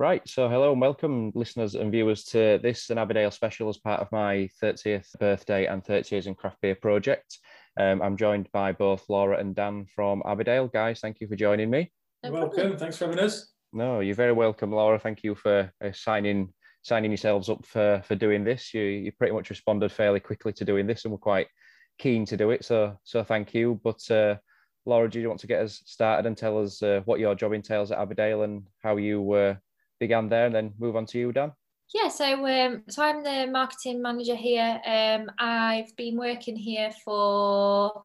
Right, so hello and welcome, listeners and viewers, to this an Abbeydale special as part of my 30th birthday and 30 years in craft beer project. Um, I'm joined by both Laura and Dan from Abbeydale. Guys, thank you for joining me. No welcome. Thanks for having us. No, you're very welcome, Laura. Thank you for uh, signing signing yourselves up for for doing this. You you pretty much responded fairly quickly to doing this, and we're quite keen to do it. So so thank you. But uh, Laura, do you want to get us started and tell us uh, what your job entails at Abbeydale and how you uh, began there, and then move on to you, Dan? Yeah, so um, so I'm the marketing manager here. Um, I've been working here for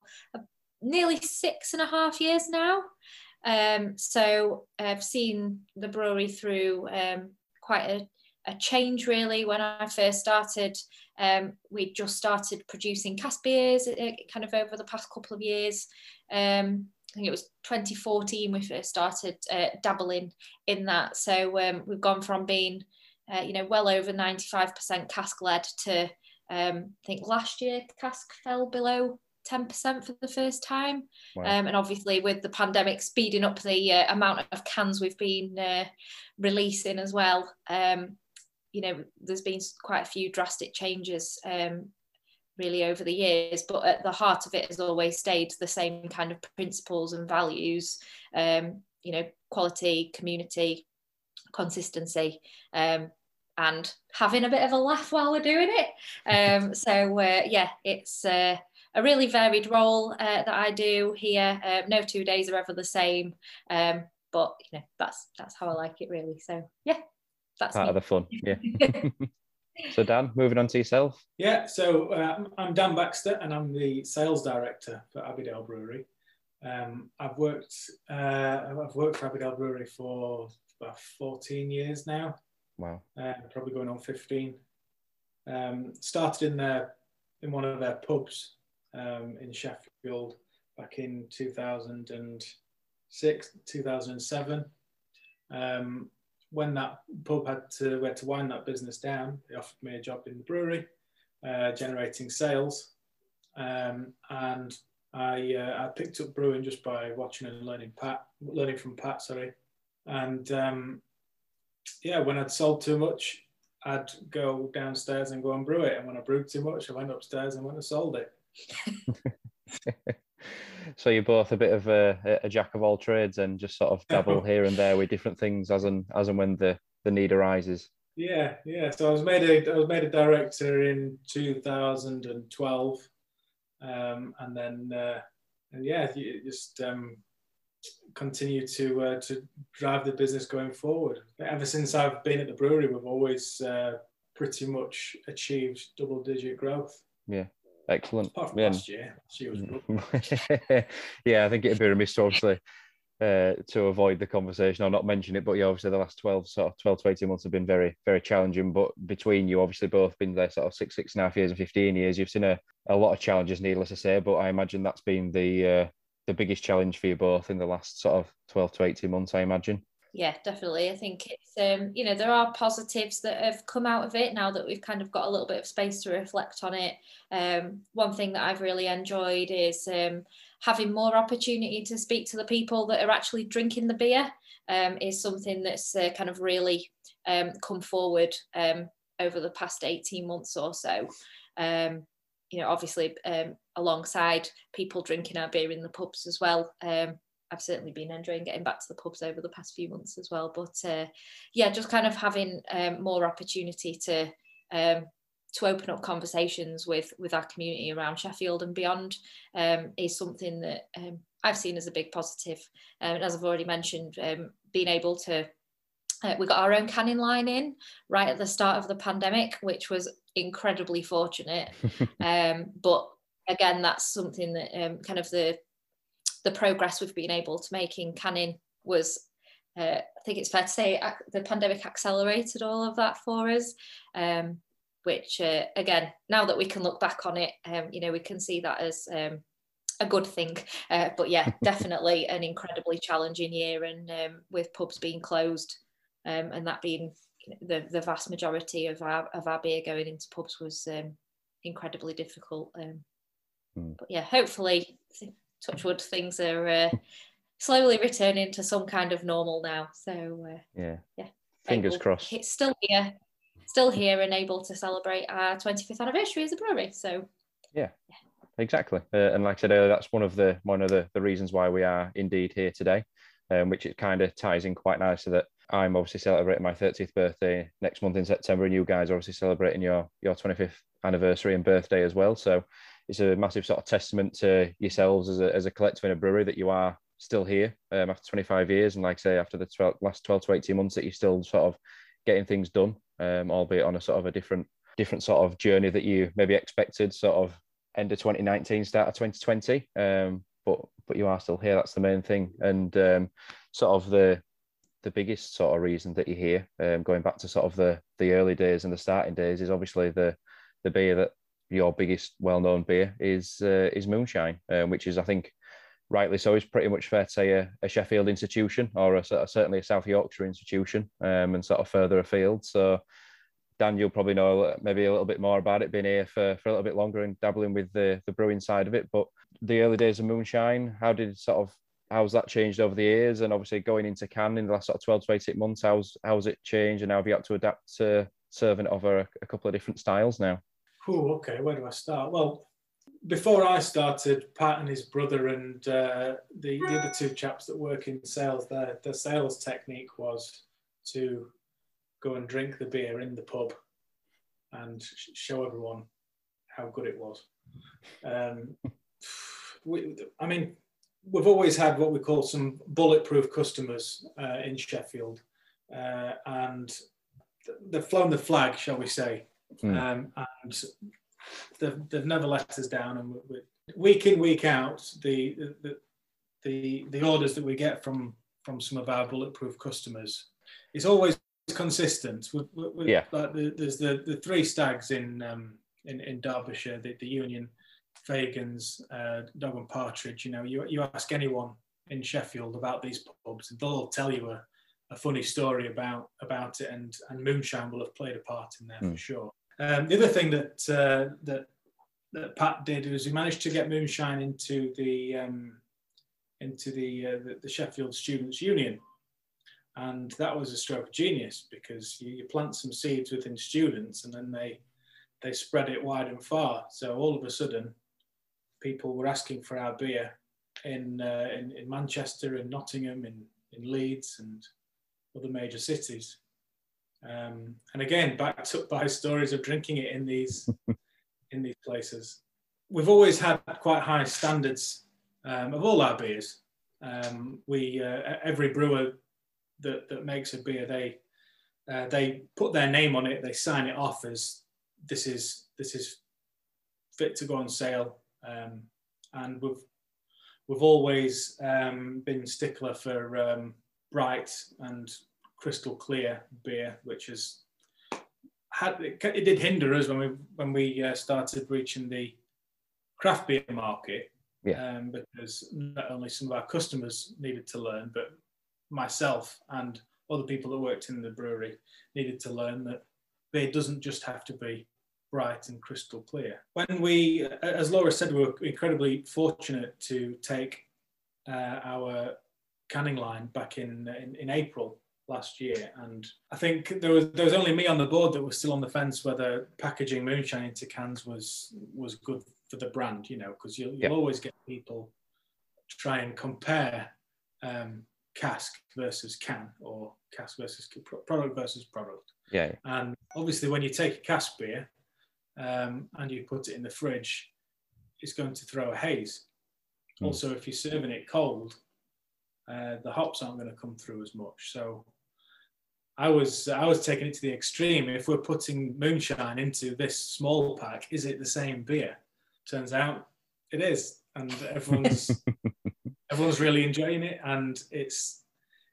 nearly six and a half years now. Um, so I've seen the brewery through um, quite a, a, change really. When I first started, um, we just started producing cask beers uh, kind of over the past couple of years. I think it was 2014 we first started uh, dabbling in that. So um, we've gone from being, uh, you know, well over 95% cask led to um, I think last year cask fell below 10% for the first time. Wow. Um, and obviously, with the pandemic speeding up the uh, amount of cans we've been uh, releasing as well, um, you know, there's been quite a few drastic changes um, really over the years. But at the heart of it has always stayed the same kind of principles and values, um, you know, quality, community, consistency. Um, and having a bit of a laugh while we're doing it. Um, so uh, yeah, it's uh, a really varied role uh, that I do here. Uh, no two days are ever the same, um, but you know that's that's how I like it really. So yeah, that's part me. of the fun. Yeah. so Dan, moving on to yourself. Yeah, so uh, I'm Dan Baxter, and I'm the sales director for Abbeydale Brewery. Um, I've worked uh, I've worked for Abbeydale Brewery for about 14 years now. Wow. Uh, probably going on 15. Um, started in their in one of their pubs um, in Sheffield back in 2006, 2007. Um, when that pub had to, we had to wind that business down, they offered me a job in the brewery, uh, generating sales. Um, and I, uh, I picked up brewing just by watching and learning Pat, learning from Pat, sorry. And um, yeah, when I'd sold too much, I'd go downstairs and go and brew it. And when I brewed too much, I went upstairs and went and sold it. so you're both a bit of a, a, jack of all trades and just sort of dabble here and there with different things as and as and when the the need arises. Yeah, yeah. So I was made a I was made a director in 2012, um, and then uh, and yeah, just um, continue to uh, to drive the business going forward. Ever since I've been at the brewery, we've always uh, pretty much achieved double digit growth. Yeah, Excellent. yeah. last year. Year was yeah, I think it'd be remiss obviously uh, to avoid the conversation or not mention it. But yeah, obviously the last 12 sort of 12 to 18 months have been very, very challenging. But between you, obviously both been there sort of six, six and a half years and 15 years, you've seen a, a lot of challenges, needless to say. But I imagine that's been the uh, the biggest challenge for you both in the last sort of 12 to 18 months, I imagine yeah definitely. I think it's um you know there are positives that have come out of it now that we've kind of got a little bit of space to reflect on it. Um one thing that i've really enjoyed is um having more opportunity to speak to the people that are actually drinking the beer um is something that's uh, kind of really um come forward um over the past 18 months or so. Um you know obviously um alongside people drinking our beer in the pubs as well um I've certainly been enjoying getting back to the pubs over the past few months as well. But uh, yeah, just kind of having um, more opportunity to um, to open up conversations with with our community around Sheffield and beyond um, is something that um, I've seen as a big positive. Um, and as I've already mentioned, um, being able to uh, we got our own canning line in right at the start of the pandemic, which was incredibly fortunate. but again, that's something that kind of the the progress we've been able to make in canning was uh, I think it's fair to say the pandemic accelerated all of that for us. Um, which uh, again, now that we can look back on it, um, you know, we can see that as um, a good thing. Uh, but yeah, definitely an incredibly challenging year, and um, with pubs being closed, um, and that being the the vast majority of our of our beer going into pubs was um, incredibly difficult. Um, mm. But yeah, hopefully touchwood things are uh, slowly returning to some kind of normal now. So uh, yeah, yeah. fingers crossed. It's still here, still here, and able to celebrate our 25th anniversary as a brewery. So yeah. yeah. Exactly, uh, and like I said earlier, that's one of the one of the, the reasons why we are indeed here today, um, which it kind of ties in quite nicely that I'm obviously celebrating my 30th birthday next month in September, and you guys are obviously celebrating your your 25th anniversary and birthday as well. So it's a massive sort of testament to yourselves as a, as a collective in a brewery that you are still here um, after 25 years, and like I say, after the 12, last 12 to 18 months, that you're still sort of getting things done, um, albeit on a sort of a different different sort of journey that you maybe expected, sort of end of 2019, start of 2020. Um, but but you are still here. That's the main thing, and um, sort of the the biggest sort of reason that you're here, um, going back to sort of the the early days and the starting days, is obviously the the beer that your biggest well-known beer is uh, is moonshine, um, which is I think rightly so is pretty much fair to say a, a Sheffield institution or a, certainly a South Yorkshire institution, um, and sort of further afield. So Dan, you'll probably know maybe a little bit more about it, being here for, for a little bit longer and dabbling with the, the brewing side of it. But the early days of moonshine, how did sort of how's that changed over the years? And obviously going into can in the last sort of 12 to 18 months, how's how's it changed? And how have you had to adapt to serving it over a, a couple of different styles now? Oh, okay. Where do I start? Well, before I started, Pat and his brother and uh, the, the other two chaps that work in sales, their, their sales technique was to go and drink the beer in the pub and show everyone how good it was. Um, we, I mean, we've always had what we call some bulletproof customers uh, in Sheffield, uh, and they've flown the flag, shall we say, mm. um, and they've, they've, never let us down. And we, week in, week out, the, the the the orders that we get from from some of our bulletproof customers, it's always consistent. With, with, yeah. Like the, there's the, the three stags in um, in, in Derbyshire, the, the Union, Fagans, uh, Dog and Partridge. You know, you, you ask anyone in Sheffield about these pubs, and they'll tell you a, a funny story about about it, and and moonshine will have played a part in there mm. for hmm. sure. Um, the other thing that uh, that that Pat did was he managed to get moonshine into the um, into the, uh, the, the Sheffield Students Union, and that was a stroke of genius because you, you, plant some seeds within students and then they they spread it wide and far. So all of a sudden, people were asking for our beer in uh, in, in, Manchester, in Nottingham, in in Leeds, and other major cities. Um, and again, backed up by stories of drinking it in these in these places. We've always had quite high standards um, of all our beers. Um, we uh, every brewer that, that makes a beer, they uh, they put their name on it, they sign it off as this is this is fit to go on sale, um, and we've we've always um, been stickler for um, bright and crystal clear beer, which has had it, it did hinder us when we when we uh, started reaching the craft beer market. Yeah. Um, because not only some of our customers needed to learn, but myself and other people that worked in the brewery needed to learn that beer doesn't just have to be bright and crystal clear. When we, as Laura said, we were incredibly fortunate to take uh, our canning line back in, in, in April last year, and I think there was there was only me on the board that was still on the fence whether packaging moonshine into cans was was good for the brand, you know, because you'll, you'll always get people try and compare um, cask versus can or cask versus product versus product. Yeah. And obviously, when you take a cask beer um, and you put it in the fridge, it's going to throw a haze. Mm. Also, if you're serving it cold, uh, the hops aren't going to come through as much. So, I was I was taking it to the extreme. If we're putting moonshine into this small pack, is it the same beer? Turns out it is, and everyone's everyone's really enjoying it, and it's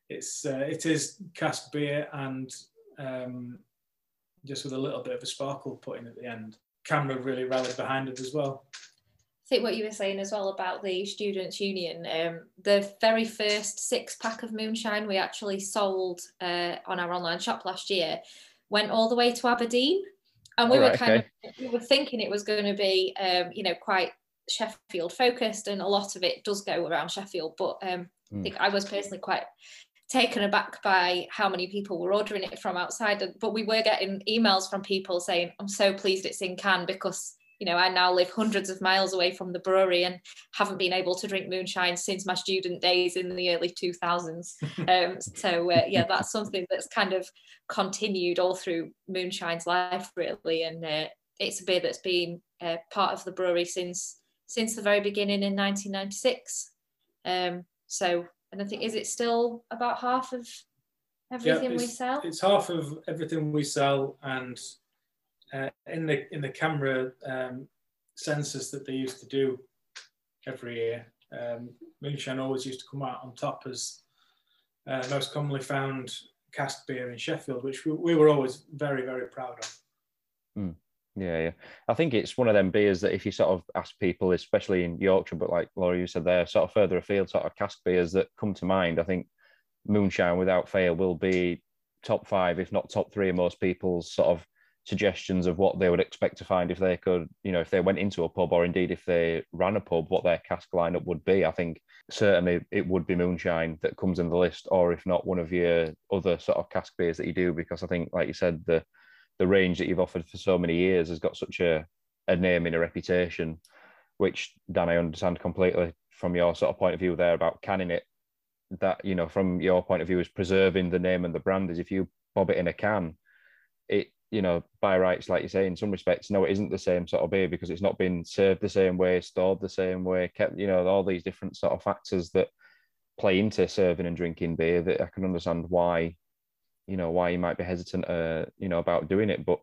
it's uh, it is cask beer and um, just with a little bit of a sparkle put in at the end. CAMRA really rallied behind it as well. Think what you were saying as well about the Students' Union, um, the very first six pack of moonshine we actually sold uh, on our online shop last year went all the way to Aberdeen. And we were kind okay. of we were thinking it was going to be um, you know quite Sheffield focused, and a lot of it does go around Sheffield. But um, mm. I think I was personally quite taken aback by how many people were ordering it from outside. But we were getting emails from people saying, I'm so pleased it's in cans because, you know, I now live hundreds of miles away from the brewery and haven't been able to drink moonshine since my student days in the early 2000s. um, so, uh, yeah, that's something that's kind of continued all through moonshine's life, really. And uh, it's a beer that's been uh, part of the brewery since since the very beginning in 1996. Um, so and I think is it still about half of everything yeah, we sell? It's half of everything we sell, and uh, in the in the CAMRA um, census that they used to do every year, um, moonshine always used to come out on top as uh, most commonly found cask beer in Sheffield, which we, we were always very very proud of. Mm. Yeah, yeah. I think it's one of them beers that if you sort of ask people, especially in Yorkshire, but like Laura, you said there, sort of further afield, sort of cask beers that come to mind, I think Moonshine without fail will be top five, if not top three of most people's sort of suggestions of what they would expect to find if they could, you know, if they went into a pub or indeed if they ran a pub, what their cask lineup would be. I think certainly it would be moonshine that comes in the list, or if not, one of your other sort of cask beers that you do, because I think, like you said, the the range that you've offered for so many years has got such a, a name and a reputation, which Dan, I understand completely from your sort of point of view there about canning it. That you know, from your point of view, is preserving the name and the brand. Is if you bob it in a can, it you know by rights, like you say, in some respects, no, it isn't the same sort of beer because it's not been served the same way, stored the same way, kept. You know, all these different sort of factors that play into serving and drinking beer. That I can understand why you know why you might be hesitant uh, you know about doing it but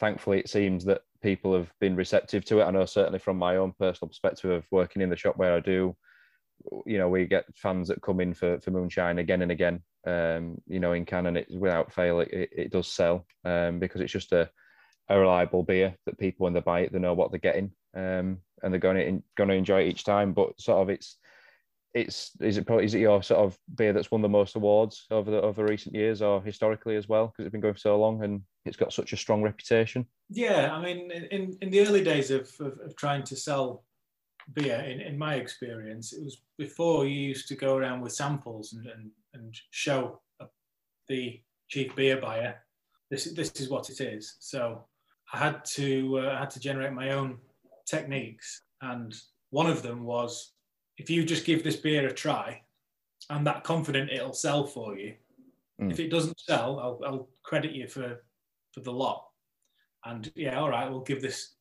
thankfully it seems that people have been receptive to it i know certainly from my own personal perspective of working in the shop where i do you know we get fans that come in for, for moonshine again and again um, you know in canon it without fail it, it, it does sell um, because it's just a, a reliable beer that people when they buy it they know what they're getting um, and they're going to going to enjoy it each time. But sort of it's it's is it probably is it your sort of beer that's won the most awards over the over recent years or historically as well? Because it's been going for so long and it's got such a strong reputation. Yeah i mean in in the early days of of, of trying to sell beer in, in my experience it was before you used to go around with samples and and, and show the chief beer buyer this this is what it is so i had to uh, i had to generate my own techniques and one of them was if you just give this beer a try, I'm that confident it'll sell for you. Mm. If it doesn't sell, I'll, I'll credit you for for the lot. And yeah, all right, we'll give this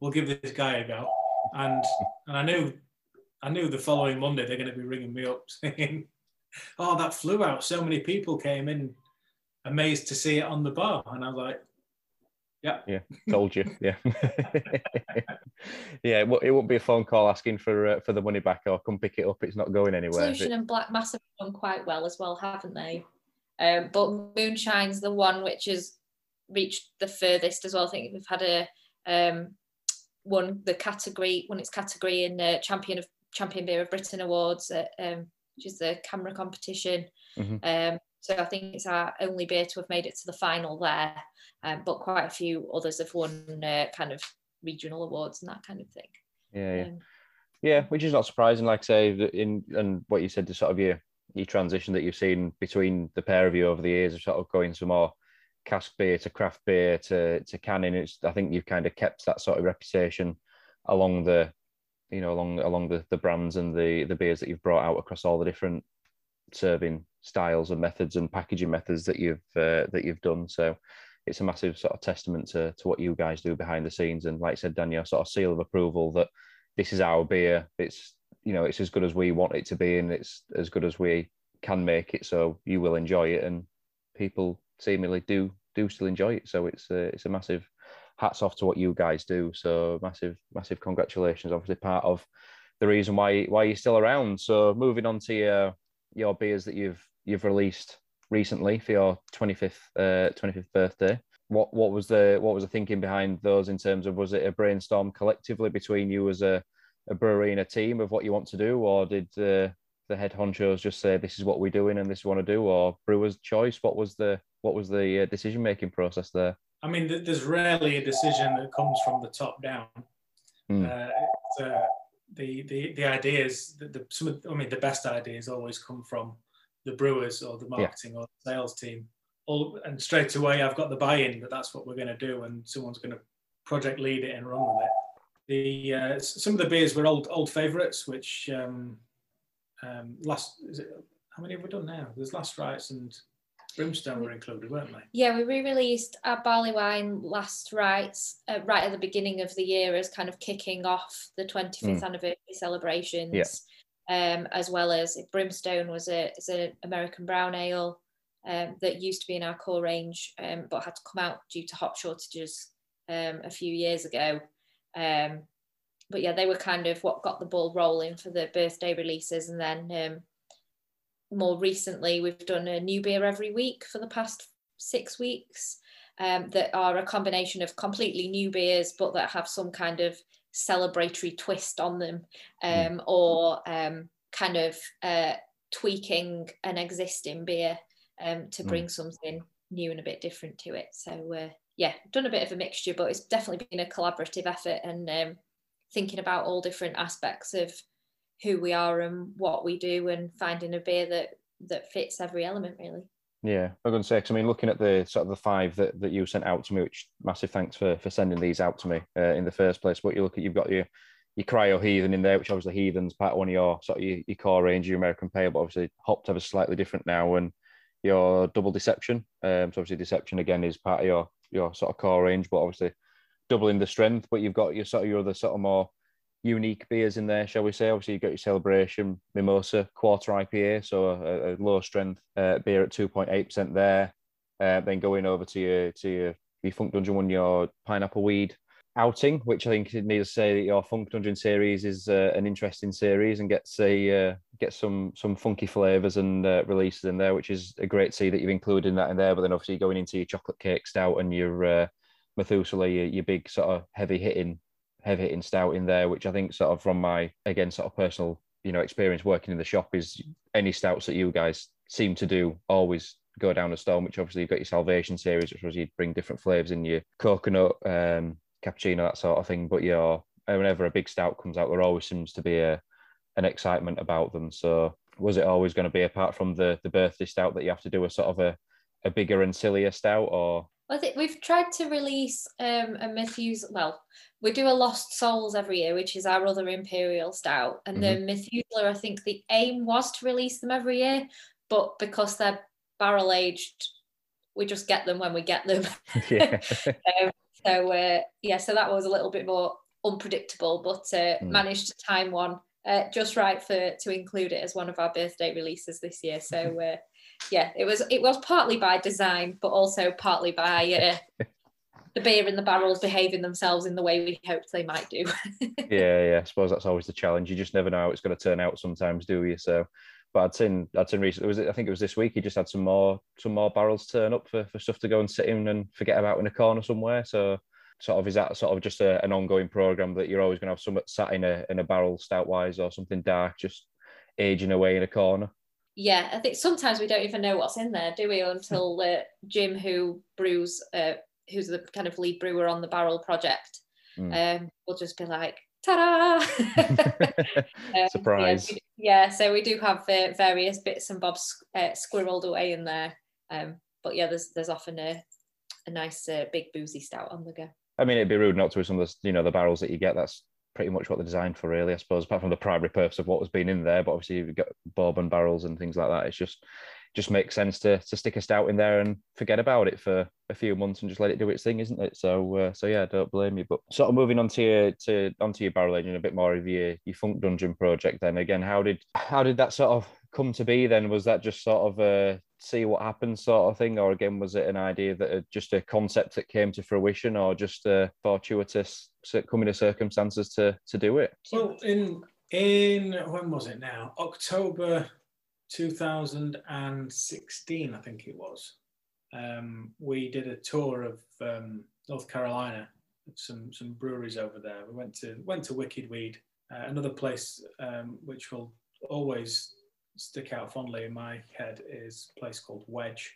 we'll give this guy a go. And and I knew I knew the following Monday they're going to be ringing me up saying, "Oh, that flew out. So many people came in, amazed to see it on the bar." And I was like, yeah. Yeah. Told you. Yeah. yeah. It, it won't be a phone call asking for uh, for the money back or come pick it up. It's not going anywhere. Solution and Black Mass have done quite well as well, haven't they? Um, but Moonshine's the one which has reached the furthest as well. I think we've had a um, won the category, won its category in the Champion of Champion Beer of Britain Awards, at, um, which is the CAMRA competition. Mm-hmm. Um, so I think it's our only beer to have made it to the final there um, but quite a few others have won uh, kind of regional awards and that kind of thing. Yeah, yeah, um, yeah, which is not surprising. Like say, in and what you said, the sort of your your transition that you've seen between the pair of you over the years of sort of going some more cask beer to craft beer to to canning. It's I think you've kind of kept that sort of reputation along the you know along along the, the brands and the the beers that you've brought out across all the different serving styles and methods and packaging methods that you've uh, that you've done. So it's a massive sort of testament to, to what you guys do behind the scenes. And like I said, Daniel, sort of seal of approval that this is our beer. It's you know it's as good as we want it to be, and it's as good as we can make it. So you will enjoy it, and people seemingly do do still enjoy it. So it's a, it's a massive hats off to what you guys do. So massive massive congratulations. Obviously part of the reason why why you're still around. So moving on to your your beers that you've you've released recently for your 25th uh, 25th birthday. What what was the what was the thinking behind those in terms of was it a brainstorm collectively between you as a, a brewery and a team of what you want to do, or did uh, the head honchos just say this is what we're doing and this is what we want to do, or brewer's choice? What was the what was the uh, decision making process there? I mean, there's rarely a decision that comes from the top down. Mm. Uh, the the the ideas, the, the some of, I mean, the best ideas always come from the brewers or the marketing yeah. or the sales team. All and straight away I've got the buy-in that that's what we're going to do, and someone's going to project lead it and run with it. The uh, some of the beers were old old favourites, which um, um, last is it how many have we done now? There's Last Rites and Brimstone were included, weren't they? Yeah, we re-released our barley wine Last Rites uh, right at the beginning of the year as kind of kicking off the 25th mm. anniversary celebrations. Yeah. Um, as well as Brimstone was a is an American brown ale um, that used to be in our core range, um, but had to come out due to hop shortages um, a few years ago. Um, but yeah, they were kind of what got the ball rolling for the birthday releases, and then um, more recently, we've done a new beer every week for the past six weeks um, that are a combination of completely new beers, but that have some kind of celebratory twist on them hmm. um, or um, kind of uh, tweaking an existing beer um, to hmm. bring mm. something new and a bit different to it. So, uh, yeah, done a bit of a mixture, but it's definitely been a collaborative effort and um, thinking about all different aspects of who we are and what we do and finding a beer that that fits every element really. Yeah i'm going to say because i mean looking at the sort of the five that, that you sent out to me which massive thanks for for sending these out to me uh, in the first place but you look at you've got your your cryo heathen in there which obviously heathen's part one of your sort of your, your core range your american pale but obviously hopped ever slightly different now and your double deception um so obviously deception again is part of your your sort of core range but obviously doubling the strength but you've got your sort of your other sort of more unique beers in there, shall we say? Obviously, you've got your Celebration Mimosa Quarter IPA, so a, a low strength uh, beer at two point eight percent there. Uh, then going over to your to your, your Funk Dungeon one, your Pineapple Weed outing, which I think it needs to say that your Funk Dungeon series is uh, an interesting series and gets a uh, get some some funky flavors and uh, releases in there, which is a great see that you've included in that in there. But then obviously going into your chocolate cake stout and your uh, Methuselah, your, your big sort of heavy hitting heavy hitting stout in there, which I think sort of from my again sort of personal you know experience working in the shop is any stouts that you guys seem to do always go down a stone. Which obviously you've got your Salvation series, which was you bring different flavors in your coconut, um, cappuccino, that sort of thing. But your whenever a big stout comes out, there always seems to be a an excitement about them. So was it always going to be apart from the the birthday stout that you have to do a sort of a a bigger and sillier stout or I think we've tried to release um, a Methuselah. Well, we do a Lost Souls every year, which is our other Imperial Stout, and mm-hmm. the Methuselah. I think the aim was to release them every year, but because they're barrel aged, we just get them when we get them. Yeah. um, so uh, yeah, so that was a little bit more unpredictable, but uh, mm. managed to time one uh, just right for to include it as one of our birthday releases this year. So uh, yeah, it was it was partly by design, but also partly by uh, the beer in the barrels behaving themselves in the way we hoped they might do. yeah, yeah. I suppose that's always the challenge. You just never know how it's going to turn out sometimes, do you? So, but I'd seen I'd seen recently. Was it? I think it was this week. He just had some more some more barrels turn up for, for stuff to go and sit in and forget about in a corner somewhere. So, sort of is that sort of just a, an ongoing program that you're always going to have some sat in a in a barrel stout wise or something dark just aging away in a corner yeah, I think sometimes we don't even know what's in there, do we? Until uh, Jim, who brews, uh, who's the kind of lead brewer on the Barrel project, mm. um, will just be like, "Ta-da!" um, Surprise! Yeah, yeah, so we do have uh, various bits and bobs uh, squirreled away in there, um, but yeah, there's there's often a a nice uh, big boozy stout on the go. I mean, it'd be rude not to with some of the you know the barrels that you get. That's pretty much what they're designed for, really. I suppose, apart from the primary purpose of what was being in there. But obviously, you've got bourbon barrels and things like that. It's just just makes sense to to stick a stout in there and forget about it for a few months and just let it do its thing, isn't it? So, uh, so yeah, don't blame you. But sort of moving on to your to onto your barrel aging a bit more of your your Funk Dungeon project. Then again, how did how did that sort of come to be? Then was that just sort of a see what happens sort of thing, or again was it an idea that uh, just a concept that came to fruition, or just a fortuitous coming of circumstances to to do it? Well, in in when was it now? October 2016, I think it was. Um, we did a tour of um, North Carolina, some some breweries over there. We went to went to Wicked Weed, uh, another place um, which will always stick out fondly in my head is a place called Wedge,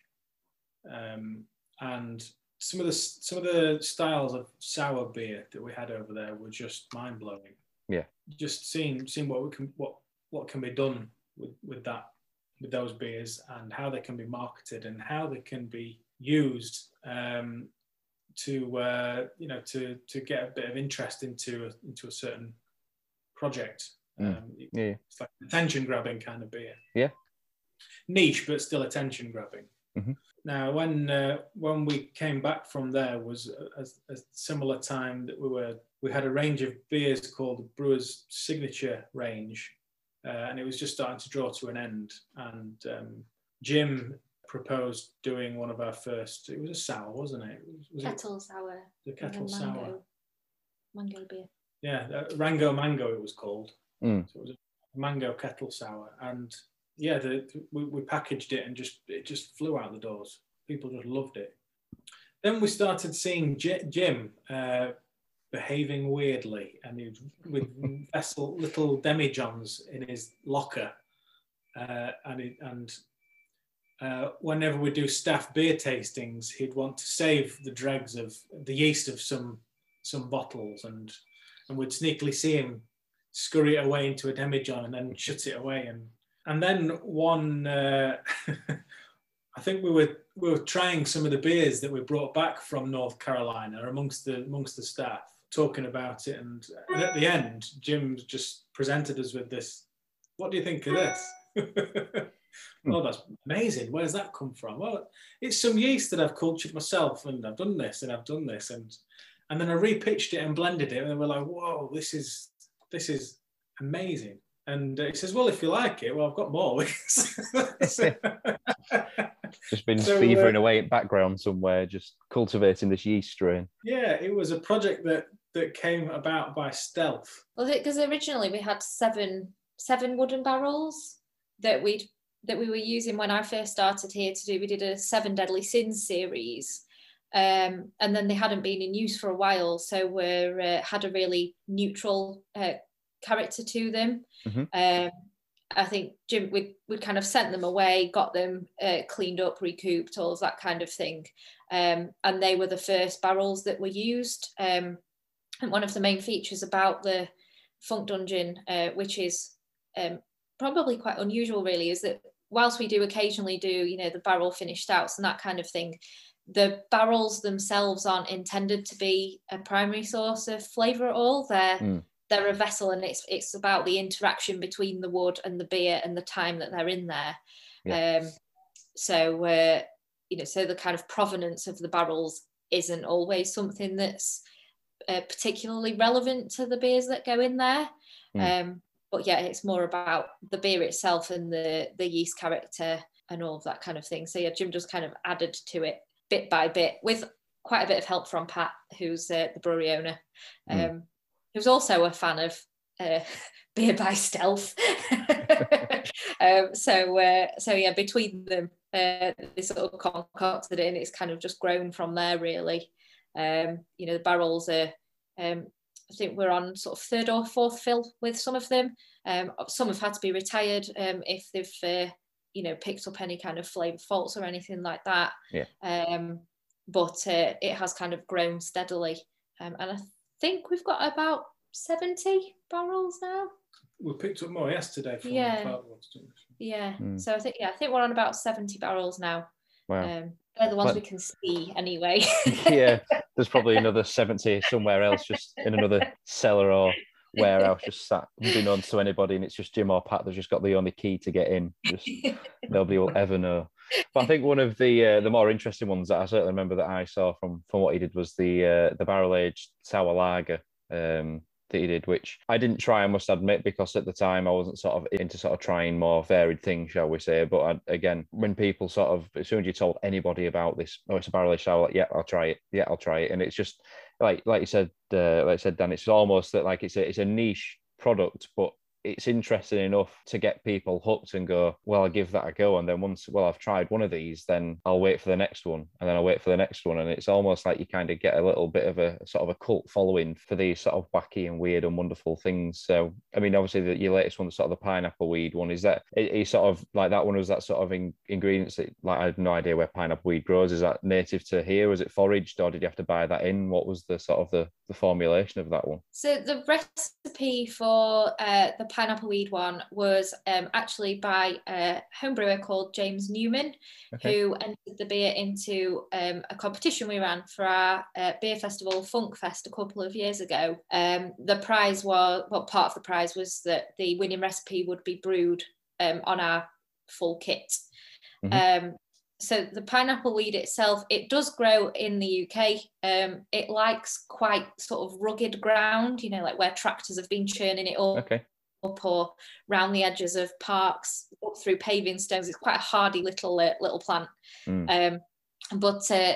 um, and some of the some of the styles of sour beer that we had over there were just mind blowing. Yeah, just seeing seeing what we can what what can be done with with that with those beers and how they can be marketed and how they can be used um, to uh, you know to to get a bit of interest into a, into a certain project. Mm. Um, Yeah. It's like attention grabbing kind of beer. Yeah. Niche, but still attention grabbing. Mhm. Now, when uh, when we came back from there was a, a, a similar time that we were we had a range of beers called the Brewers Signature range, uh, and it was just starting to draw to an end. And um, Jim proposed doing one of our first. It was a sour, wasn't it? Was, was it Kettle sour. the kettle then sour? mango, mango beer. Yeah, uh, Rango Mango it was called. Mm. So it was a mango kettle sour, and yeah, the, we, we packaged it and just it just flew out the doors. People just loved it. Then we started seeing J- Jim uh, behaving weirdly, and he was with vessel little demijohns in his locker, uh, and he, and. Uh, whenever we do staff beer tastings, he'd want to save the dregs of the yeast of some some bottles, and and we'd sneakily see him scurry it away into a demijohn and then shut it away. And and then one, uh, I think we were we were trying some of the beers that we brought back from North Carolina amongst the amongst the staff, talking about it. And, and at the end, Jim just presented us with this. What do you think of this? oh, that's amazing. Where's that come from? Well, it's some yeast that I've cultured myself, and I've done this, and I've done this, and and then I repitched it and blended it, and we're like, "Whoa, this is this is amazing." And uh, he says, "Well, if you like it, well, I've got more." So- Just been So, uh, away in background somewhere, just cultivating this yeast strain. yeah, it was a project that that came about by stealth. Well, because originally we had seven seven wooden barrels that we'd that we were using when I first started here to do. We did a seven deadly sins series, um, and then they hadn't been in use for a while, so we uh, had a really neutral uh, character to them. Mhm. Um, I think Jim, we we kind of sent them away, got them uh, cleaned up, recouped, all of that kind of thing, um, and they were the first barrels that were used. Um, and one of the main features about the Funk Dungeon, uh, which is um, probably quite unusual, really, is that whilst we do occasionally do, you know, the barrel finished outs and that kind of thing, the barrels themselves aren't intended to be a primary source of flavour at all. They're Mm. they're a vessel, and it's it's about the interaction between the wood and the beer and the time that they're in there. Um, so uh, you know, so the kind of provenance of the barrels isn't always something that's uh, particularly relevant to the beers that go in there. Mm. Um, but yeah, it's more about the beer itself and the the yeast character and all of that kind of thing. So yeah, Jim just kind of added to it bit by bit with quite a bit of help from Pat, who's uh, the brewery owner, um, Mm. who's also a fan of uh, beer by stealth. um, so uh, so yeah, between them, uh, they sort of concocted it, and it's kind of just grown from there, really. Um, you know, the barrels are. Um, I think we're on sort of third or fourth fill with some of them. Um, some have had to be retired um, if they've, uh, you know, picked up any kind of flavour faults or anything like that. Yeah. Um, but uh, it has kind of grown steadily, um, and I think we've got about seventy barrels now. We picked up more yesterday from Yeah. the Parkwoods. Yeah. Mm. So I think yeah, I think we're on about seventy barrels now. Wow. Um, they're the ones But- we can see anyway. yeah, there's probably another 70 somewhere else, just in another cellar or warehouse, just sat unknown to anybody, and it's just Jim or Pat that's just got the only key to get in. Just nobody will ever know. But I think one of the uh, the more interesting ones that I certainly remember that I saw from from what he did was the uh, the barrel aged sour lager um, that he did, which I didn't try, I must admit, because at the time I wasn't sort of into sort of trying more varied things, shall we say. But I, again, when people sort of as soon as you told anybody about this, oh, it's a barrel aged sour, like, yeah, I'll try it, yeah, I'll try it, and it's just like like you said, uh, like I said, Dan, it's almost that like it's a it's a niche product, but it's interesting enough to get people hooked and go, well, I'll give that a go. And then once, well, I've tried one of these, then I'll wait for the next one, and then I'll wait for the next one. And it's almost like you kind of get a little bit of a sort of a cult following for these sort of wacky and weird and wonderful things. So, I mean, obviously, the, your latest one, sort of the pineapple weed one, is that is sort of like that one was that sort of in, ingredients that like I have no idea where pineapple weed grows. Is that native to here? Was it foraged, or did you have to buy that in? What was the sort of the, the formulation of that one? So the recipe for uh, the pineapple weed one was um, actually by a home brewer called James Newman, okay. who entered the beer into um, a competition we ran for our uh, beer festival, Funk Fest, a couple of years ago. Um, the prize was, well, part of the prize was that the winning recipe would be brewed um, on our full kit. Mm-hmm. Um, so the pineapple weed itself, it does grow in the UK. Um, it likes quite sort of rugged ground, you know, like where tractors have been churning it up, okay. Up or round the edges of parks, up through paving stones. It's quite a hardy little uh, little plant. Mm. Um, but uh,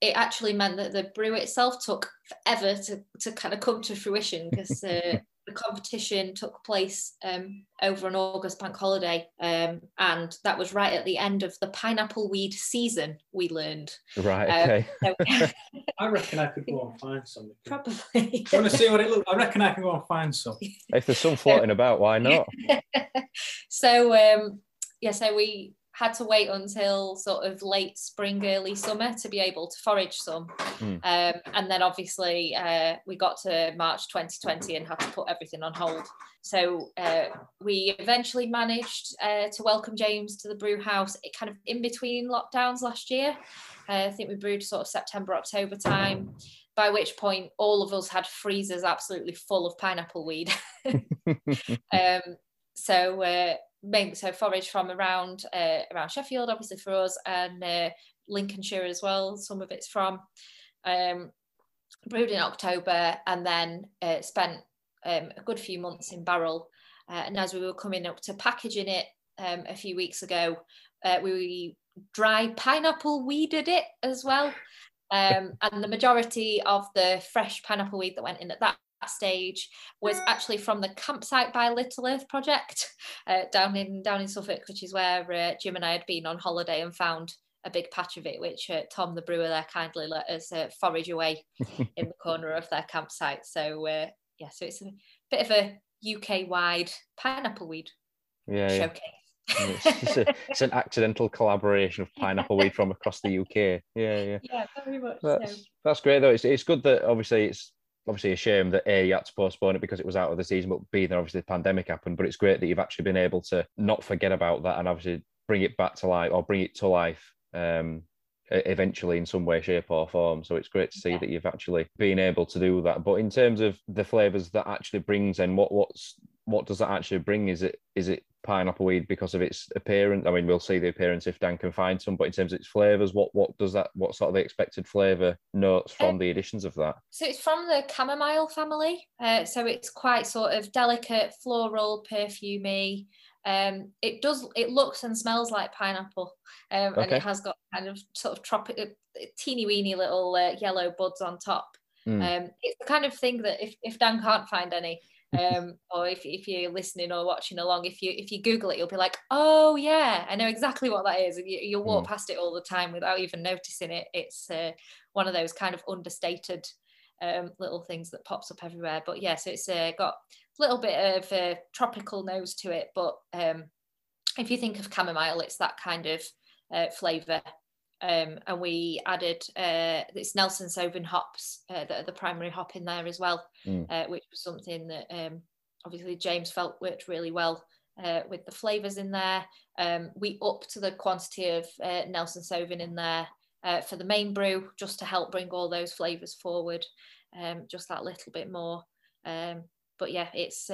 it actually meant that the brew itself took forever to, to kind of come to fruition because uh, the competition took place um, over an August bank holiday, um, and that was right at the end of the pineapple weed season. We learned. Right. Um, okay. so, I reckon I could go and find some. Probably. I want to see what it looks. I reckon I can go and find some. If there's some floating about, why not? so um, yeah, so we had to wait until sort of late spring, early summer to be able to forage some. Mm. Um, and then obviously uh, we got to March 2020 and had to put everything on hold. So uh, we eventually managed uh, to welcome James to the brew house it kind of in between lockdowns last year. Uh, I think we brewed sort of September, October time. By which point, all of us had freezers absolutely full of pineapple weed. um, so uh, main so forage from around uh, around Sheffield, obviously for us, and uh, Lincolnshire as well. Some of it's from um, brewed in October, and then uh, spent um, a good few months in barrel. Uh, and as we were coming up to packaging it um, a few weeks ago, uh, we dry pineapple weeded it as well. Um, and the majority of the fresh pineapple weed that went in at that stage was actually from the campsite by Little Earth project uh, down in down in Suffolk, which is where uh, Jim and I had been on holiday and found a big patch of it, which uh, Tom the brewer there kindly let us uh, forage away in the corner of their campsite. So uh, yeah, so it's a bit of a UK wide pineapple weed yeah, showcase. Yeah. It's, it's, a, it's, an accidental collaboration of pineapple weed from across the UK. Yeah, yeah. Yeah, very much. That's, so. that's great though. It's, it's good that obviously it's obviously a shame that A, you had to postpone it because it was out of the season, but B, then obviously the pandemic happened. But it's great that you've actually been able to not forget about that and obviously bring it back to life or bring it to life um, eventually in some way, shape, or form. So it's great to see yeah. that you've actually been able to do that. But in terms of the flavors that actually brings and what what's what does that actually bring? Is it is it pineapple weed because of its appearance? I mean, we'll see the appearance if Dan can find some, but in terms of its flavors, what what does that what sort of the expected flavor notes from um, the additions of that? So it's from the chamomile family. Uh, so it's quite sort of delicate, floral, perfumey. Um, it does it looks and smells like pineapple, um, okay. and it has got kind of sort of tropical, uh, teeny weeny little uh, yellow buds on top. Mm. Um, it's the kind of thing that if, if Dan can't find any, um, or if, if you're listening or watching along, if you if you Google it, you'll be like, oh yeah, I know exactly what that is. You, will walk mm. past it all the time without even noticing it. It's uh, one of those kind of understated um, little things that pops up everywhere. But yeah, so it's uh, got a little bit of a tropical nose to it. But um, if you think of chamomile, it's that kind of uh, flavour um, and we added uh, this Nelson Sauvin hops uh, that are the primary hop in there as well, mm. uh, which was something that um, obviously James felt worked really well uh, with the flavors in there. Um, we upped the quantity of uh, Nelson Sauvin in there uh, for the main brew just to help bring all those flavors forward, um, just that little bit more. Um, but yeah, it's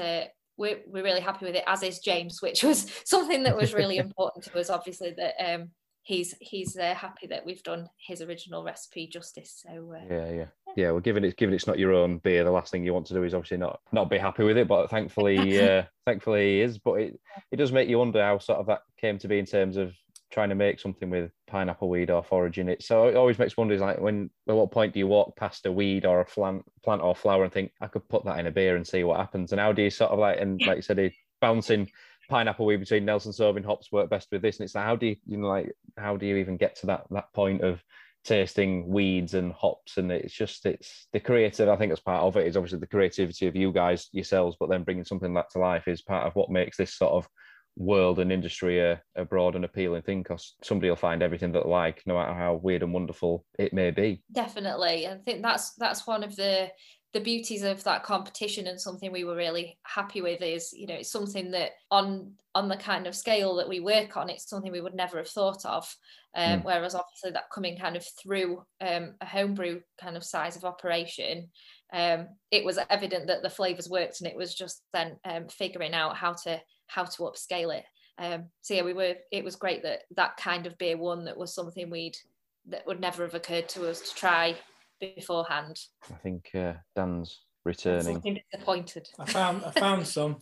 we're, we're really happy with it, as is James, which was something that was really important to us, obviously, that um, he's he's uh, happy that we've done his original recipe justice. So uh, yeah, yeah, yeah. Well, given it's given it's not your own beer, the last thing you want to do is obviously not not be happy with it. But thankfully, uh, thankfully he is. But it it does make you wonder how sort of that came to be in terms of trying to make something with pineapple weed or foraging it. So it always makes wonders like when at what point do you walk past a weed or a plant plant or flower and think I could put that in a beer and see what happens? And how do you sort of like and like you said, he bouncing pineapple weed between Nelson Sauvin hops work best with this. And it's like, how do you, you know, like, how do you even get to that that point of tasting weeds and hops? And it's just, it's the creative. I think as part of it is obviously the creativity of you guys yourselves, but then bringing something like to life is part of what makes this sort of world and industry uh, a, a broad and appealing thing because somebody will find everything that like no matter how weird and wonderful it may be definitely i think that's that's one of the the beauties of that competition and something we were really happy with is you know it's something that on on the kind of scale that we work on it's something we would never have thought of um, mm. whereas obviously that coming kind of through um, a homebrew kind of size of operation um, it was evident that the flavors worked and it was just then um, figuring out how to how to upscale it um, so yeah we were it was great that that kind of beer one that was something we'd that would never have occurred to us to try beforehand. I think uh, Dan's returning. I'm disappointed. I found I found some.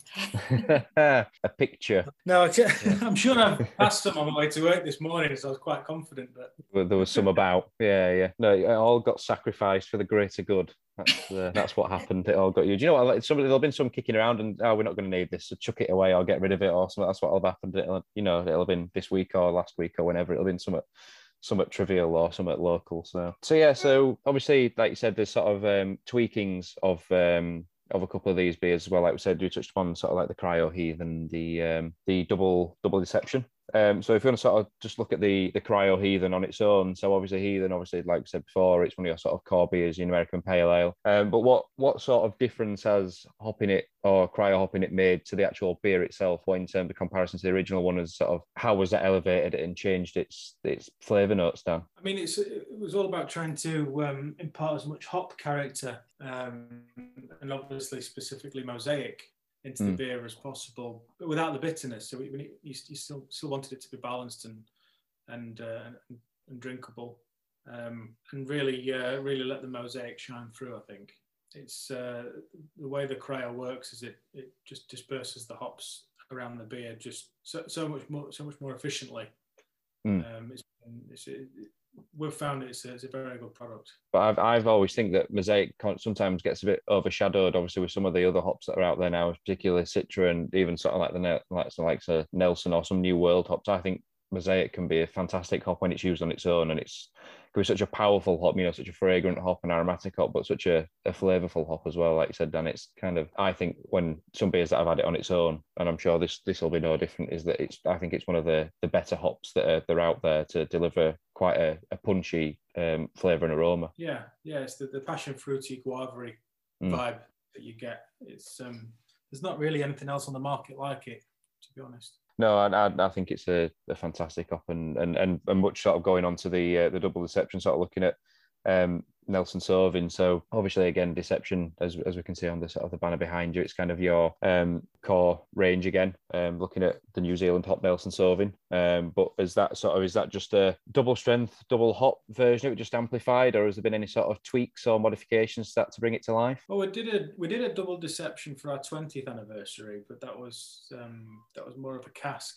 a picture. No, I'm sure I've passed some on my way to work this morning, so I was quite confident. But well, there was some about. Yeah, yeah. No, it all got sacrificed for the greater good. That's uh, that's what happened. It all got you. Do you know what? Like somebody, there'll been some kicking around, and oh, we're not going to need this, so chuck it away or get rid of it or something. That's what will have happened. It'll, you know, it'll have been this week or last week or whenever. It'll have been something somewhat trivial or somewhat local. So, so yeah. So obviously, like you said, there's sort of um, tweakings of um, of a couple of these beers as well. Like we said, we touched upon sort of like the cryo heath and the um, the double double deception. Um, so if you want to sort of just look at the the cryo heathen on its own, so obviously heathen, obviously like I said before, it's one of your sort of core beers, your American pale ale. Um, but what what sort of difference has hopping it or cryo hopping it made to the actual beer itself? What in terms of comparison to the original one, is sort of how was that elevated and changed its its flavour notes down? I mean, it's it was all about trying to um, impart as much hop character um, and obviously specifically mosaic into mm. the beer as possible, but without the bitterness. So you, you, still still wanted it to be balanced and and uh, and, and, drinkable, um, and really uh, really let the mosaic shine through. I think it's uh, the way the cryo works is it it just disperses the hops around the beer just so, so much more so much more efficiently. Mm. Um, it's, it's, it, we've found it's a, it's a very good product. But I've, I've always think that Mosaic sometimes gets a bit overshadowed, obviously, with some of the other hops that are out there now, particularly Citra and even sort of like the like, like a Nelson or some New World hops. I think Mosaic can be a fantastic hop when it's used on its own, and it's can be such a powerful hop, you know, such a fragrant hop and aromatic hop, but such a, a flavorful hop as well. Like you said, Dan, it's kind of I think when some beers that I've had it on its own, and I'm sure this this will be no different, is that it's I think it's one of the the better hops that are they're out there to deliver quite a, a punchy um, flavor and aroma. Yeah, yeah, it's the, the passion fruity guavary mm. vibe that you get. It's um, there's not really anything else on the market like it, to be honest. No, I, I think it's a, a fantastic up and, and and and much sort of going on to the uh, the double deception, sort of looking at um, Nelson Sauvin. So obviously, again, deception, as, as we can see on the sort of the banner behind you, it's kind of your um, core range again. Um, looking at the New Zealand hop Nelson Sauvin, um, but is that sort of is that just a double strength, double hop version of it, just amplified, or has there been any sort of tweaks or modifications to that to bring it to life? Well, we did a we did a double deception for our twentieth anniversary, but that was um, that was more of a cask,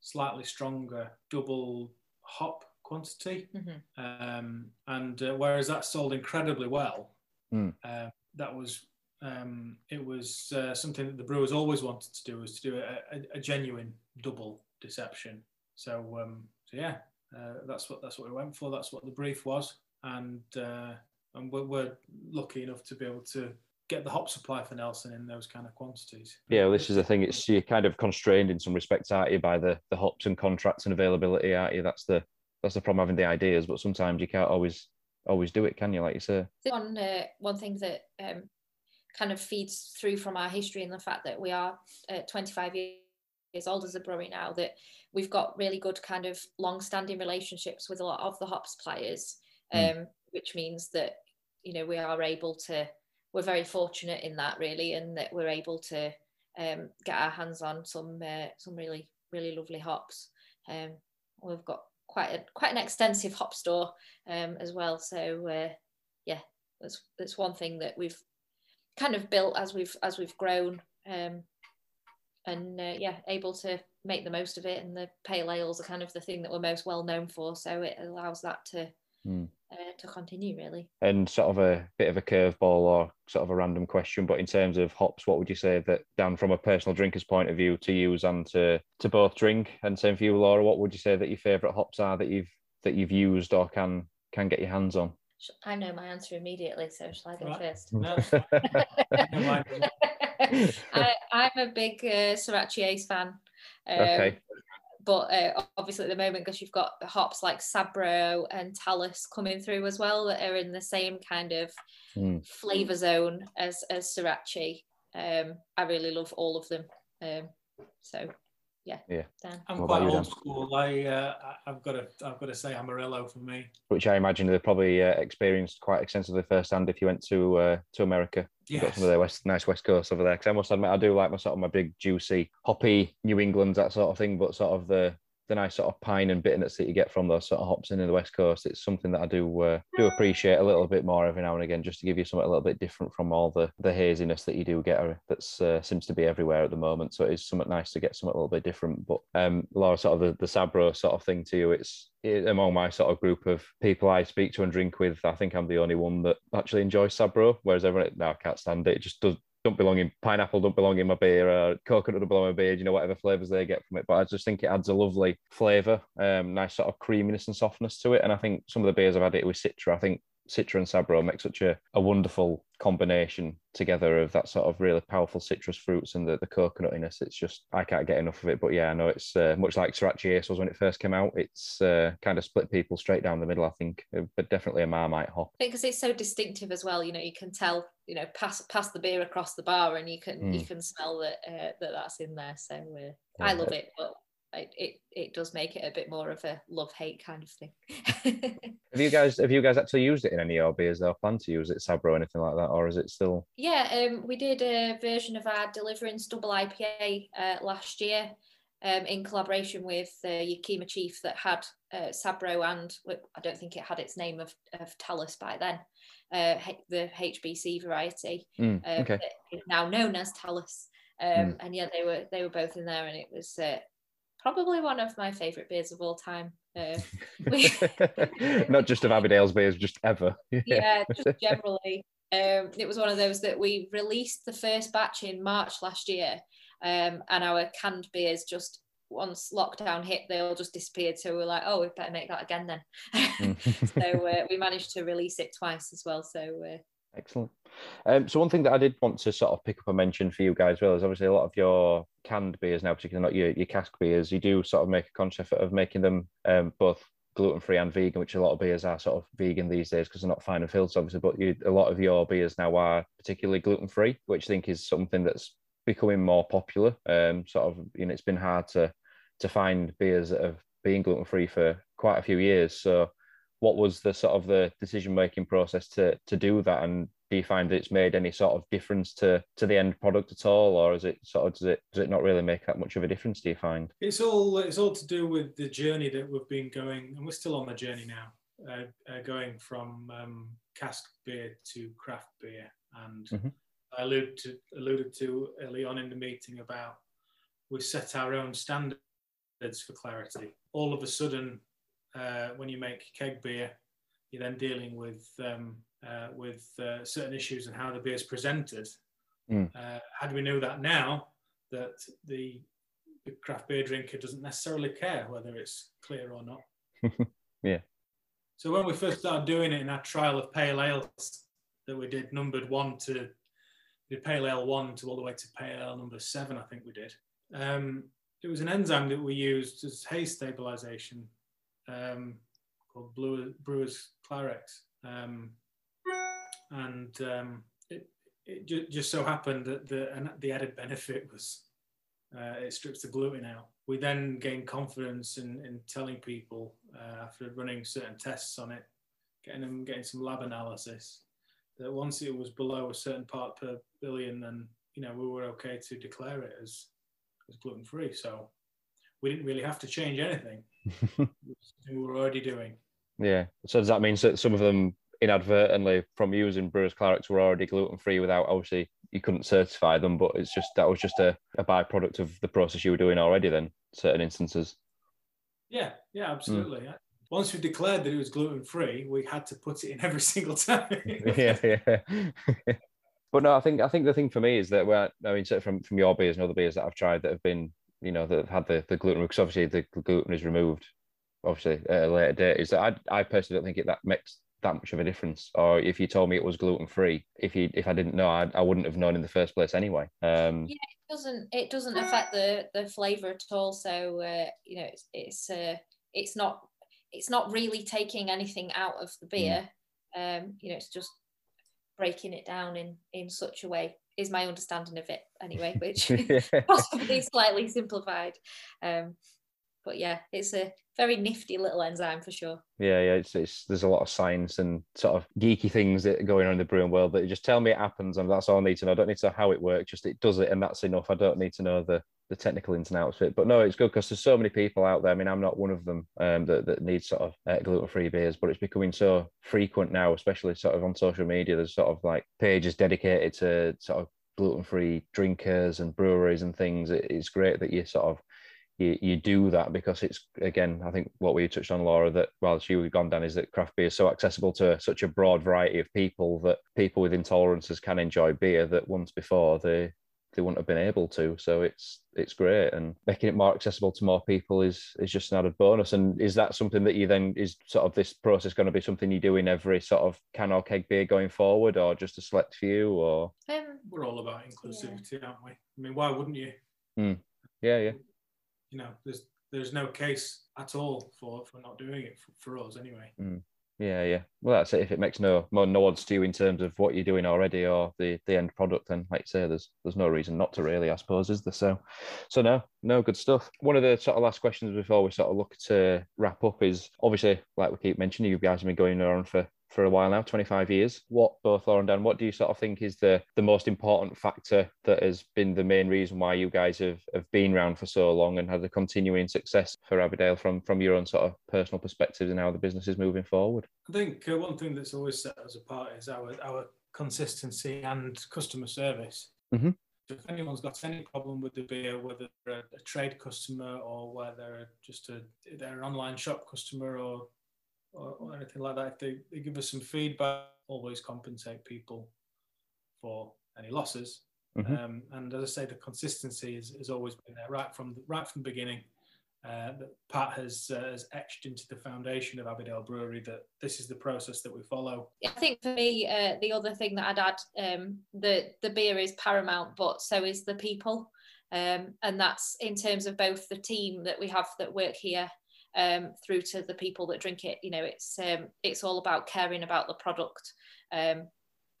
slightly stronger double hop quantity. Mm-hmm. Um, and uh, whereas that sold incredibly well, mm. uh, that was um, it was uh, something that the brewers always wanted to do was to do a, a, a genuine double deception. So, um, so yeah, uh, that's what that's what we went for. That's what the brief was, and uh, and we're, we're lucky enough to be able to get the hop supply for Nelson in those kind of quantities. Yeah, well, this is the thing. It's you're kind of constrained in some respects, aren't you, by the the hops and contracts and availability, aren't you? That's the that's the problem having the ideas, but sometimes you can't always always do it, can you? Like you say. One uh, one thing that um, kind of feeds through from our history and the fact that we are uh, 25 years old as a brewery now, that we've got really good kind of long-standing relationships with a lot of the hop suppliers, hmm. um, mm. which means that you know we are able to. We're very fortunate in that, really, and that we're able to um, get our hands on some uh, some really really lovely hops. Um, we've got quite a quite an extensive hop store um, as well. So uh, yeah, that's that's one thing that we've kind of built as we've as we've grown, um, and uh, yeah, able to make the most of it. And the pale ales are kind of the thing that we're most well known for, so it allows that to mm uh, to continue really. And sort of a bit of a curveball or sort of a random question, but in terms of hops, what would you say that Dan, from a personal drinker's point of view, to use and to to both drink? And same for you, Laura. What would you say that your favourite hops are that you've that you've used or can can get your hands on? I know my answer immediately, so shall I go right. first? No. I, am a big uh, Sorachi Ace fan. Um, okay. But uh, obviously at the moment because you've got hops like Sabro and Talus coming through as well that are in the same kind of Mm. flavor zone as as Sorachi. Um, I really love all of them. Um, so yeah, Yeah. Dan. I'm What quite you, old Dan? school. I uh, I- I've got to I've got to say Amarillo for me. which I imagine they probably uh, experienced quite extensively firsthand if you went to uh, to America. You got some of their west, nice west coast over there. Because I must admit, I do like my sort of my big juicy hoppy New England that sort of thing, but sort of the the nice sort of pine and bitterness that you get from those sort of hops in the west coast. It's something that I do uh, do appreciate a little bit more every now and again, just to give you something a little bit different from all the the haziness that you do get. uh, That's uh, seems to be everywhere at the moment. So it is somewhat nice to get something a little bit different. But um, Laura, sort of the, the Sabro sort of thing to you, it's it, among my sort of group of people I speak to and drink with. I think I'm the only one that actually enjoys Sabro, whereas everyone no, I can't stand it. It just does don't belong in pineapple, don't belong in my beer, uh, coconut don't belong in my beer, you know, whatever flavors they get from it. But I just think it adds a lovely flavor, um, nice sort of creaminess and softness to it. And I think some of the beers I've had it with Citra, I think Citra and Sabro make such a, a wonderful combination together of that sort of really powerful citrus fruits and the, the coconutiness. It's just, I can't get enough of it. But yeah, I know it's uh, much like Sorachi Ace was when it first came out. It's uh, kind of split people straight down the middle, I think, uh, but definitely a Marmite hop. Because it's so distinctive as well. You know, you can tell. You know, pass pass the beer across the bar, and you can you Mm. can smell that uh, that that's in there. So uh, I love it, but it, it it does make it a bit more of a love hate kind of thing. Have you guys have you guys actually used it in any of beers or plan to use it, Sabro, or anything like that? Or is it still Yeah, um, we did a version of our Deliverance Double IPA uh, last year um, in collaboration with uh, Yakima Chief that had uh, Sabro and I don't think it had its name of, of Talus by then, uh, the HBC variety, Mm, okay. now known as Talus. Um, And yeah, they were they were both in there, and it was uh, probably one of my favourite beers of all time. Uh, we- Not just of Abbeydale's beers, just ever. yeah, just generally. Um, it was one of those that we released the first batch in March last year, um, and our canned beers just once lockdown hit, they all just disappeared. So we were like, oh, we better make that again then. so uh, we managed to release it twice as well. So uh, Excellent. Um, so one thing that I did want to sort of pick up and mention for you guys, well, is obviously a lot of your canned beers now, particularly not your, your cask beers, you do sort of make a conscious effort of making them um, both gluten free and vegan, which a lot of beers are sort of vegan these days because they're not fine and filtered, obviously. But you, a lot of your beers now are particularly gluten free, which I think is something that's becoming more popular. Um, sort of, you know, it's been hard to to find beers that have been gluten free for quite a few years. So what was the sort of the decision making process to to do that and do you find that it's made any sort of difference to to the end product at all or is it sort of does it does it not really make that much of a difference do you find It's all it's all to do with the journey that we've been going, and we're still on the journey now, uh, uh, going from um, cask beer to craft beer. And Mhm. I alluded to alluded to early on in the meeting about we set our own standards for clarity. All of a sudden, uh, when you make keg beer, you're then dealing with um, uh, with uh, certain issues and how the beer is presented. Mm. Uh, had we know that now, that the the craft beer drinker doesn't necessarily care whether it's clear or not. Yeah. So when we first started doing it in our trial of pale ales that we did, numbered one to did pale ale one to all the way to pale ale number seven, I think we did. Um, it was an enzyme that we used as haze stabilization um, called Brewer, Brewer's Clarex. Um, and um, it, it ju- just so happened that the, the added benefit was uh, it strips the gluten out. We then gained confidence in, in telling people uh, after running certain tests on it, getting them getting some lab analysis, that once it was below a certain part per billion, then you know we were okay to declare it as as gluten free. So we didn't really have to change anything. we were already doing. yeah so does that mean that some of them inadvertently from using brewers Clarex were already gluten free without obviously you couldn't certify them but it's just that was just a, a byproduct of the process you were doing already then certain instances Yeah, yeah, absolutely. Hmm. Once we declared that it was gluten free, we had to put it in every single time. yeah, yeah. but no, I think I think the thing for me is that where I mean, so from from your beers and other beers that I've tried that have been, you know, that had the, the gluten because obviously the gluten is removed, obviously at a later date. Is that I I personally don't think it that makes that much of a difference. Or if you told me it was gluten free, if you if I didn't know, I, I wouldn't have known in the first place anyway. Um, Yeah. It doesn't it doesn't affect the the flavor at all. So uh, you know it's it's uh, it's not it's not really taking anything out of the beer. Mm. Um, you know, it's just breaking it down in in such a way is my understanding of it anyway, which possibly slightly simplified. Um, but yeah, it's a very nifty little enzyme for sure. Yeah, yeah, it's, it's there's a lot of science and sort of geeky things that are going on in the brewing world. But just tell me it happens, and that's all I need to know. I don't need to know how it works; just it does it, and that's enough. I don't need to know the the technical ins and outs of it. But no, it's good because there's so many people out there. I mean, I'm not one of them um, that that needs sort of uh, gluten free beers, but it's becoming so frequent now, especially sort of on social media. There's sort of like pages dedicated to sort of gluten free drinkers and breweries and things. It, it's great that you sort of you, you do that because it's again i think what we touched on laura that while she we've gone down is that craft beer is so accessible to such a broad variety of people that people with intolerances can enjoy beer that once before they they wouldn't have been able to so it's it's great and making it more accessible to more people is is just an added bonus and is that something that you then is sort of this process going to be something you do in every sort of can or keg beer going forward or just a select few or um, we're all about inclusivity yeah. aren't we i mean why wouldn't you mm. yeah yeah you know, there's there's no case at all for for not doing it for, for us anyway. Mm. Yeah, yeah. Well, that's it. If it makes no more no odds to you in terms of what you're doing already or the the end product, then like you say, there's there's no reason not to really, I suppose, is there? So, so no, no, good stuff. One of the sort of last questions before we sort of look to wrap up is obviously, like we keep mentioning, you guys have been going on for for a while now, 25 years. What, both Laura and Dan, what do you sort of think is the, the most important factor that has been the main reason why you guys have, have been around for so long and had a continuing success for Abbeydale from, from your own sort of personal perspectives and how the business is moving forward? I think uh, one thing that's always set us apart is our, our consistency and customer service. Mm-hmm. If anyone's got any problem with the beer, whether they're a, a trade customer or whether just a they're an online shop customer or or, or anything like that, if they, they give us some feedback, always compensate people for any losses. Mm-hmm. Um, and as I say, the consistency has, has always been there right from the, right from the beginning. Uh, that Pat has uh, has etched into the foundation of Abbeydale Brewery that this is the process that we follow. I think for me, uh, the other thing that I'd add, um, the the beer is paramount, but so is the people, um, and that's in terms of both the team that we have that work here um, through to the people that drink it. You know, it's um, it's all about caring about the product um,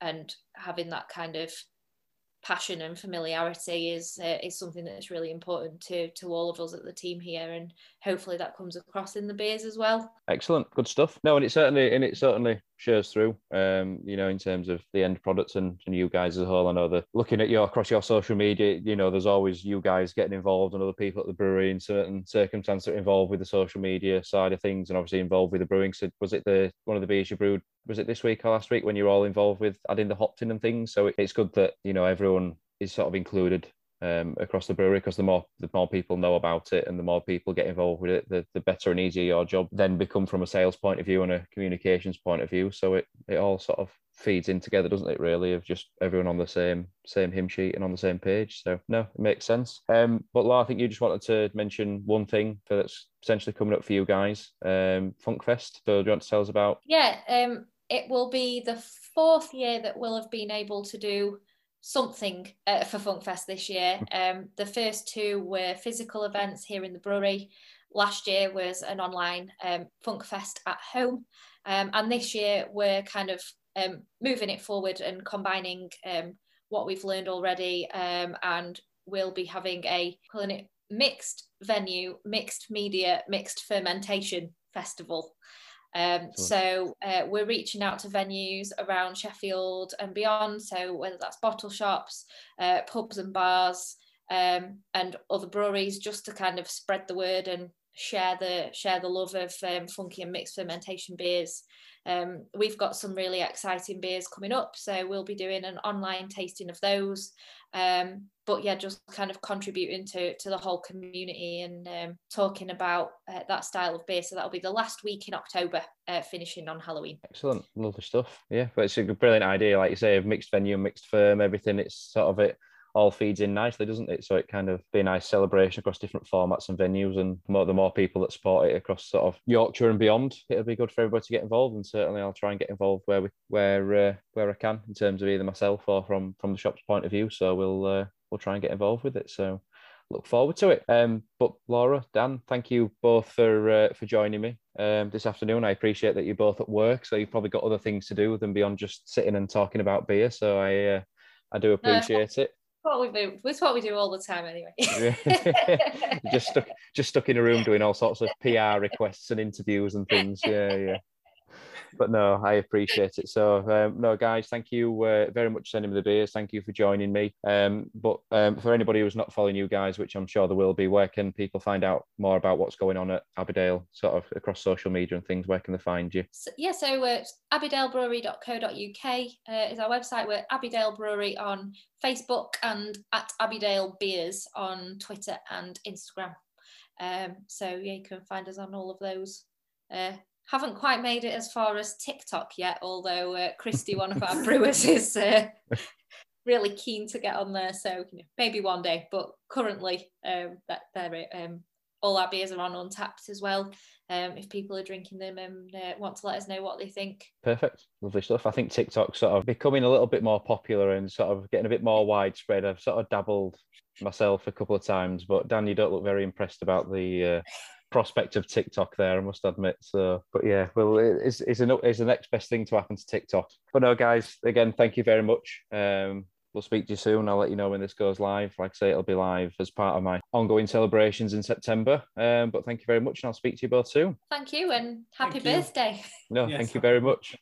and having that kind of passion and familiarity is uh, is something that's really important to to all of us at the team here and hopefully that comes across in the beers as well. Excellent. Good stuff. No and it certainly and it certainly shows through um you know in terms of the end products and, and you guys as a whole i know that looking at your across your social media you know there's always you guys getting involved and other people at the brewery in certain circumstances that are involved with the social media side of things and obviously involved with the brewing. So was it the one of the beers you brewed was it this week or last week when you're all involved with adding the hopped in and things? So it's good that you know everyone is sort of included um, across the brewery because the more the more people know about it and the more people get involved with it, the, the better and easier your job then become from a sales point of view and a communications point of view. So it it all sort of feeds in together, doesn't it? Really, of just everyone on the same same hymn sheet and on the same page. So no, it makes sense. Um, but Laura, I think you just wanted to mention one thing that's potentially coming up for you guys, um, Funkfest. So do you want to tell us about? Yeah, um, it will be the fourth year that we'll have been able to do something uh, for Funkfest this year. Um, the first two were physical events here in the brewery. Last year was an online um, Funkfest at home. Um, and this year we're kind of um, moving it forward and combining um, what we've learned already. Um, and we'll be having a mixed venue, mixed media, mixed fermentation festival. Um, so uh, we're reaching out to venues around Sheffield and beyond. So whether that's bottle shops, uh, pubs and bars, um, and other breweries, just to kind of spread the word and share the share the love of um, funky and mixed fermentation beers. Um, we've got some really exciting beers coming up, so we'll be doing an online tasting of those. Um, but yeah, just kind of contributing to to the whole community and um, talking about uh, that style of beer. So that'll be the last week in October, uh, finishing on Halloween. Excellent, lovely stuff. Yeah, but it's a brilliant idea, like you say, of mixed venue, mixed firm, everything. It's sort of it all feeds in nicely, doesn't it? So it kind of be a nice celebration across different formats and venues, and more, the more people that support it across sort of Yorkshire and beyond, it'll be good for everybody to get involved. And certainly, I'll try and get involved where we where uh, where I can in terms of either myself or from from the shop's point of view. So we'll uh, we'll try and get involved with it. So look forward to it. Um, but Laura, Dan, thank you both for uh, for joining me um, this afternoon. I appreciate that you're both at work, so you've probably got other things to do than beyond just sitting and talking about beer. So I uh, I do appreciate it. What we do, it's what we do all the time, anyway. just stuck, just stuck in a room doing all sorts of PR requests and interviews and things. Yeah, yeah but no, I appreciate it. So um, no, guys, thank you uh, very much sending me the beers. Thank you for joining me. Um, but um, for anybody who's not following you guys, which I'm sure there will be, where can people find out more about what's going on at Abbeydale, sort of across social media and things? Where can they find you? So, yeah, so uh, uh, is our website. We're Abbeydale Brewery on Facebook and at Abbeydale Beers on Twitter and Instagram. Um, so yeah, you can find us on all of those. Uh, haven't quite made it as far as TikTok yet, although uh, Christy, one of our brewers, is uh, really keen to get on there. So you know, maybe one day, but currently um, that they're um, all our beers are on Untappd as well. Um, if people are drinking them and uh, want to let us know what they think. Perfect, lovely stuff. I think TikTok's sort of becoming a little bit more popular and sort of getting a bit more widespread. I've sort of dabbled myself a couple of times, but Dan, you don't look very impressed about the uh, prospect of TikTok there, I must admit. So, but yeah, well, it's, it's, an, it's the next best thing to happen to TikTok. But no, guys, again, thank you very much. Um, we'll speak to you soon. I'll let you know when this goes live. Like I say, it'll be live as part of my ongoing celebrations in September. Um, but thank you very much, and I'll speak to you both soon. Thank you, and happy thank birthday. You. No, yes. thank you very much.